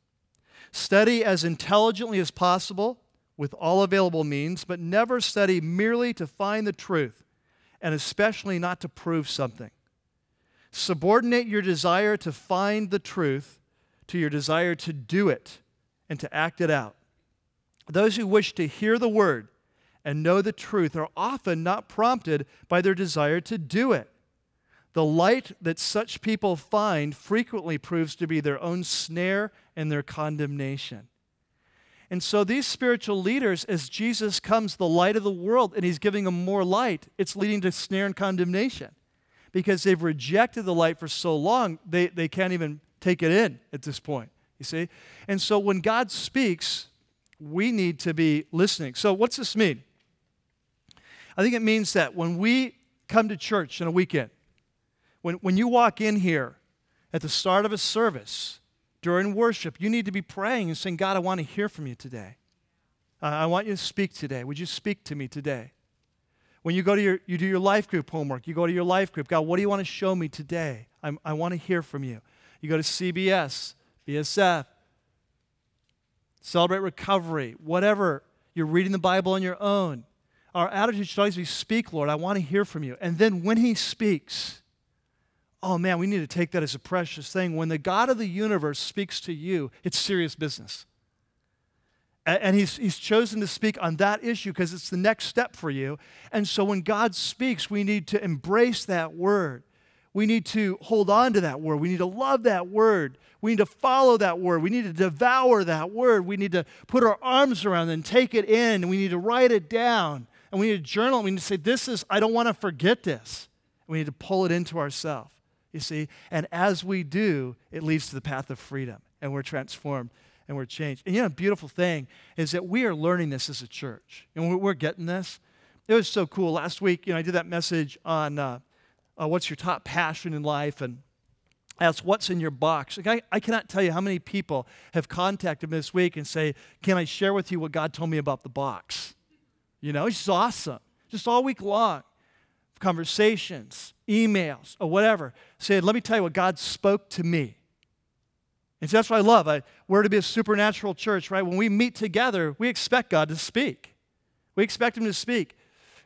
Study as intelligently as possible with all available means, but never study merely to find the truth, and especially not to prove something. Subordinate your desire to find the truth to your desire to do it and to act it out. Those who wish to hear the word and know the truth are often not prompted by their desire to do it. The light that such people find frequently proves to be their own snare and their condemnation. And so, these spiritual leaders, as Jesus comes, the light of the world, and he's giving them more light, it's leading to snare and condemnation. Because they've rejected the light for so long, they, they can't even take it in at this point, you see? And so, when God speaks, we need to be listening. So, what's this mean? I think it means that when we come to church in a weekend, when, when you walk in here at the start of a service, during worship, you need to be praying and saying, God, I want to hear from you today. Uh, I want you to speak today. Would you speak to me today? When you go to your, you do your life group homework, you go to your life group. God, what do you want to show me today? I'm, I want to hear from you. You go to CBS, BSF, Celebrate Recovery, whatever. You're reading the Bible on your own. Our attitude should always be, Speak, Lord. I want to hear from you. And then when He speaks, oh man, we need to take that as a precious thing. When the God of the universe speaks to you, it's serious business. And he's, he's chosen to speak on that issue because it's the next step for you. And so when God speaks, we need to embrace that word. We need to hold on to that word. We need to love that word. We need to follow that word. We need to devour that word. We need to put our arms around it and take it in. We need to write it down. And we need to journal. We need to say, This is, I don't want to forget this. we need to pull it into ourselves you see? And as we do, it leads to the path of freedom, and we're transformed and we're changed. And you know, a beautiful thing is that we are learning this as a church, and we're, getting this. It was so cool. Last week, you know, I did that message on uh, uh, what's your top passion in life, and asked what's in your box. Like I, I cannot tell you how many people have contacted me this week and say, "Can I share with you what God told me about the box?" You know, it's just awesome. Just all week long conversations, emails, or whatever, Said, Let me tell you what God spoke to me. And so that's what I love. I, we're to be a supernatural church, right? When we meet together, we expect God to speak. We expect Him to speak.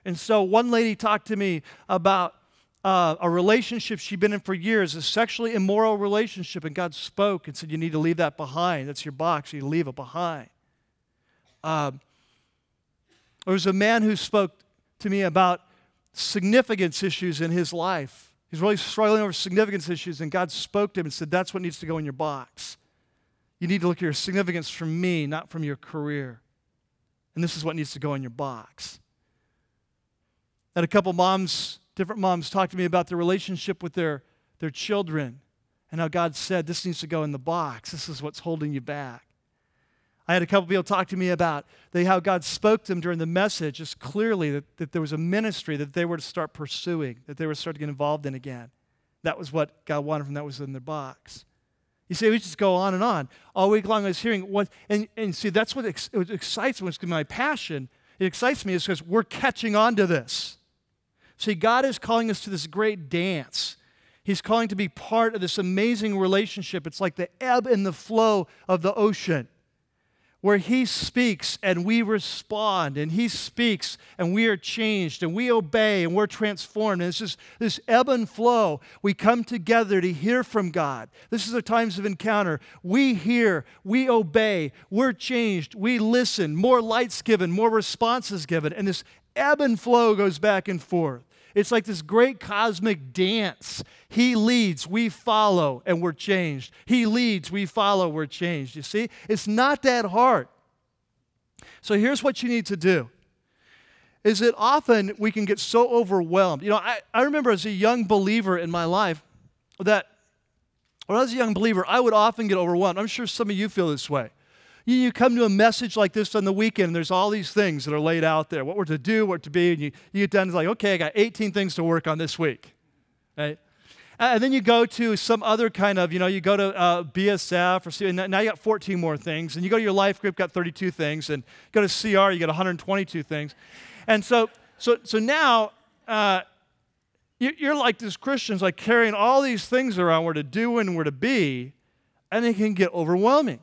And so one lady talked to me about uh, a relationship she'd been in for years, a sexually immoral relationship, and God spoke and said, You need to leave that behind. That's your box. You leave it behind. Uh, there was a man who spoke to me about significance issues in his life. He's really struggling over significance issues, and God spoke to him and said, That's what needs to go in your box. You need to look at your significance from me, not from your career. And this is what needs to go in your box. And a couple moms, different moms, talked to me about their relationship with their, their children and how God said, This needs to go in the box. This is what's holding you back. I had a couple people talk to me about they, how God spoke to them during the message, just clearly that, that there was a ministry that they were to start pursuing, that they were to start to get involved in again. That was what God wanted from them. that was in their box. You see, we just go on and on. All week long I was hearing what, and, and see, that's what, ex, what excites me, it's my passion. It excites me is because we're catching on to this. See, God is calling us to this great dance. He's calling to be part of this amazing relationship. It's like the ebb and the flow of the ocean where he speaks and we respond, and he speaks and we are changed, and we obey and we're transformed. And it's just this ebb and flow. We come together to hear from God. This is the times of encounter. We hear, we obey, we're changed, we listen, more lights given, more responses given, and this ebb and flow goes back and forth. It's like this great cosmic dance. He leads, we follow, and we're changed. He leads, we follow, we're changed. You see? It's not that hard. So here's what you need to do. Is that often we can get so overwhelmed. You know, I, I remember as a young believer in my life that when I was a young believer, I would often get overwhelmed. I'm sure some of you feel this way. You come to a message like this on the weekend, and there's all these things that are laid out there what we're to do, what to be, and you, you get done, it's like, okay, I got 18 things to work on this week. Right? And then you go to some other kind of, you know, you go to uh, BSF or and now you got 14 more things. And you go to your life group, got 32 things. And go to CR, you got 122 things. And so, so, so now uh, you're like these Christians, like carrying all these things around where to do and where to be, and it can get overwhelming.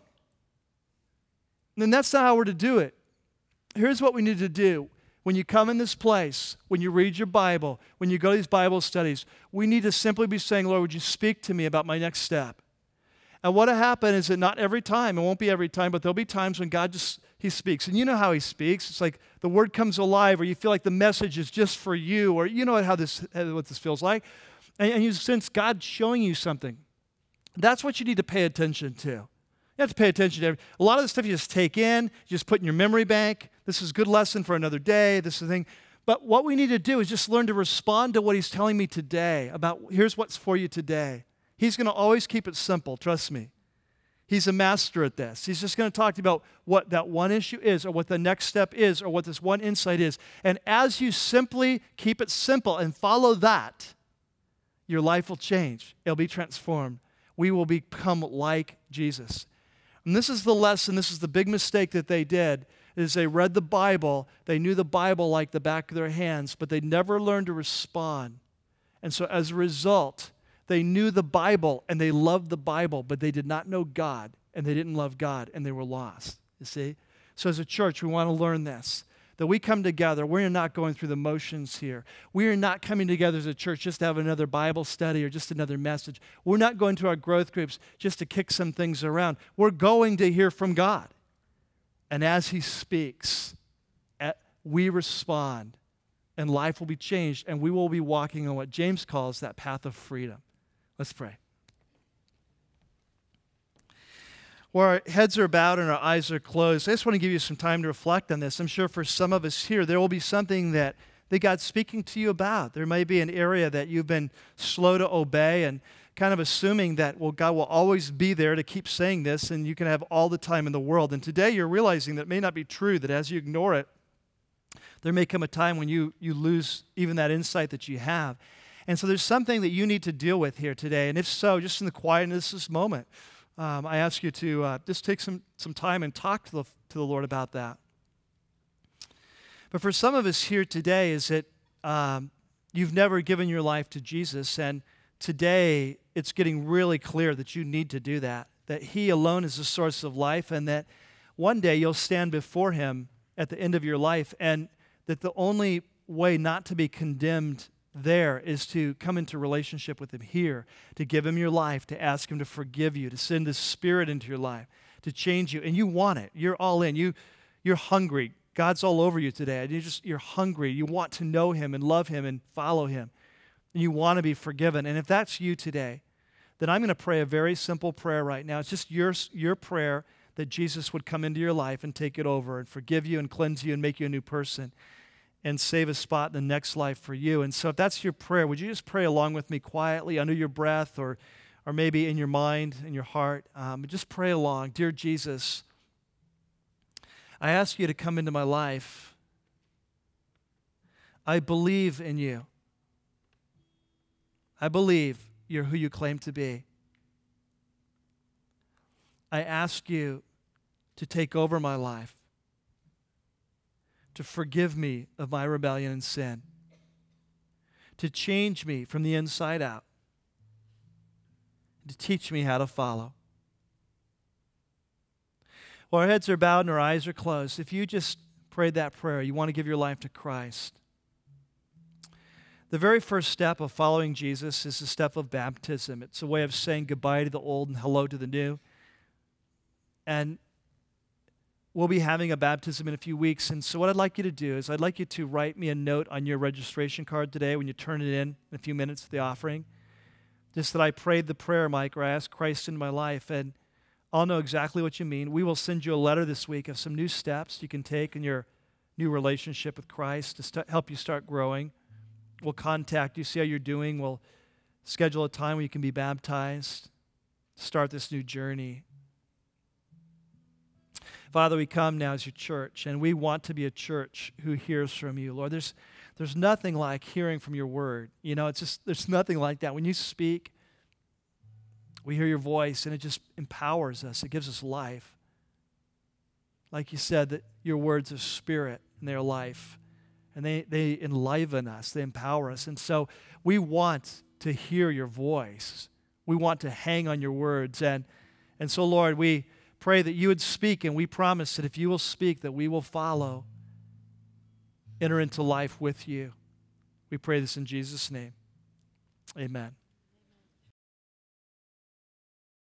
And that's not how we're to do it. Here's what we need to do. When you come in this place, when you read your Bible, when you go to these Bible studies, we need to simply be saying, Lord, would you speak to me about my next step? And what'll happen is that not every time, it won't be every time, but there'll be times when God just he speaks. And you know how he speaks. It's like the word comes alive, or you feel like the message is just for you, or you know how this what this feels like. And, and you sense God showing you something. That's what you need to pay attention to. You have to pay attention to a lot of the stuff you just take in, you just put in your memory bank. This is a good lesson for another day. This is the thing. But what we need to do is just learn to respond to what he's telling me today about here's what's for you today. He's going to always keep it simple, trust me. He's a master at this. He's just going to talk to you about what that one issue is, or what the next step is, or what this one insight is. And as you simply keep it simple and follow that, your life will change. It'll be transformed. We will become like Jesus. And this is the lesson, this is the big mistake that they did is they read the Bible, they knew the Bible like the back of their hands, but they never learned to respond. And so as a result, they knew the Bible and they loved the Bible, but they did not know God and they didn't love God and they were lost. You see? So, as a church, we want to learn this that we come together. We're not going through the motions here. We are not coming together as a church just to have another Bible study or just another message. We're not going to our growth groups just to kick some things around. We're going to hear from God. And as He speaks, we respond, and life will be changed, and we will be walking on what James calls that path of freedom. Let's pray. Where our heads are bowed and our eyes are closed, I just want to give you some time to reflect on this. I'm sure for some of us here, there will be something that, that God's speaking to you about. There may be an area that you've been slow to obey and kind of assuming that, well, God will always be there to keep saying this and you can have all the time in the world. And today you're realizing that it may not be true, that as you ignore it, there may come a time when you, you lose even that insight that you have. And so there's something that you need to deal with here today. And if so, just in the quietness of this moment, um, I ask you to uh, just take some, some time and talk to the, to the Lord about that. But for some of us here today, is that um, you've never given your life to Jesus, and today it's getting really clear that you need to do that, that He alone is the source of life, and that one day you'll stand before Him at the end of your life, and that the only way not to be condemned there is to come into relationship with Him here, to give Him your life, to ask Him to forgive you, to send His Spirit into your life, to change you. And you want it. You're all in. You, you're hungry. God's all over you today. And you just, you're hungry. You want to know Him and love Him and follow Him. And you want to be forgiven. And if that's you today, then I'm going to pray a very simple prayer right now. It's just your, your prayer that Jesus would come into your life and take it over and forgive you and cleanse you and make you a new person and save a spot in the next life for you. And so if that's your prayer, would you just pray along with me quietly under your breath or, or maybe in your mind, in your heart? Um, just pray along. Dear Jesus, I ask you to come into my life. I believe in you. I believe you're who you claim to be. I ask you to take over my life to forgive me of my rebellion and sin, to change me from the inside out, to teach me how to follow. While our heads are bowed and our eyes are closed, if you just prayed that prayer, you want to give your life to Christ. The very first step of following Jesus is the step of baptism. It's a way of saying goodbye to the old and hello to the new. And we'll be having a baptism in a few weeks. And so, what I'd like you to do is, I'd like you to write me a note on your registration card today when you turn it in in a few minutes to the offering. Just that I prayed the prayer, Mike, or I asked Christ into my life. And I'll know exactly what you mean. We will send you a letter this week of some new steps you can take in your new relationship with Christ to st- help you start growing. We'll contact you, see how you're doing. We'll schedule a time where you can be baptized, start this new journey. Father, we come now as your church, and we want to be a church who hears from you. Lord, there's, there's nothing like hearing from your word. You know, it's just, there's nothing like that. When you speak, we hear your voice, and it just empowers us, it gives us life. Like you said, that your words are spirit and they're life, and they, they enliven us, they empower us. And so we want to hear your voice. We want to hang on your words. And, and so, Lord, we pray that you would speak, and we promise that if you will speak, that we will follow, enter into life with you. We pray this in Jesus' name. Amen.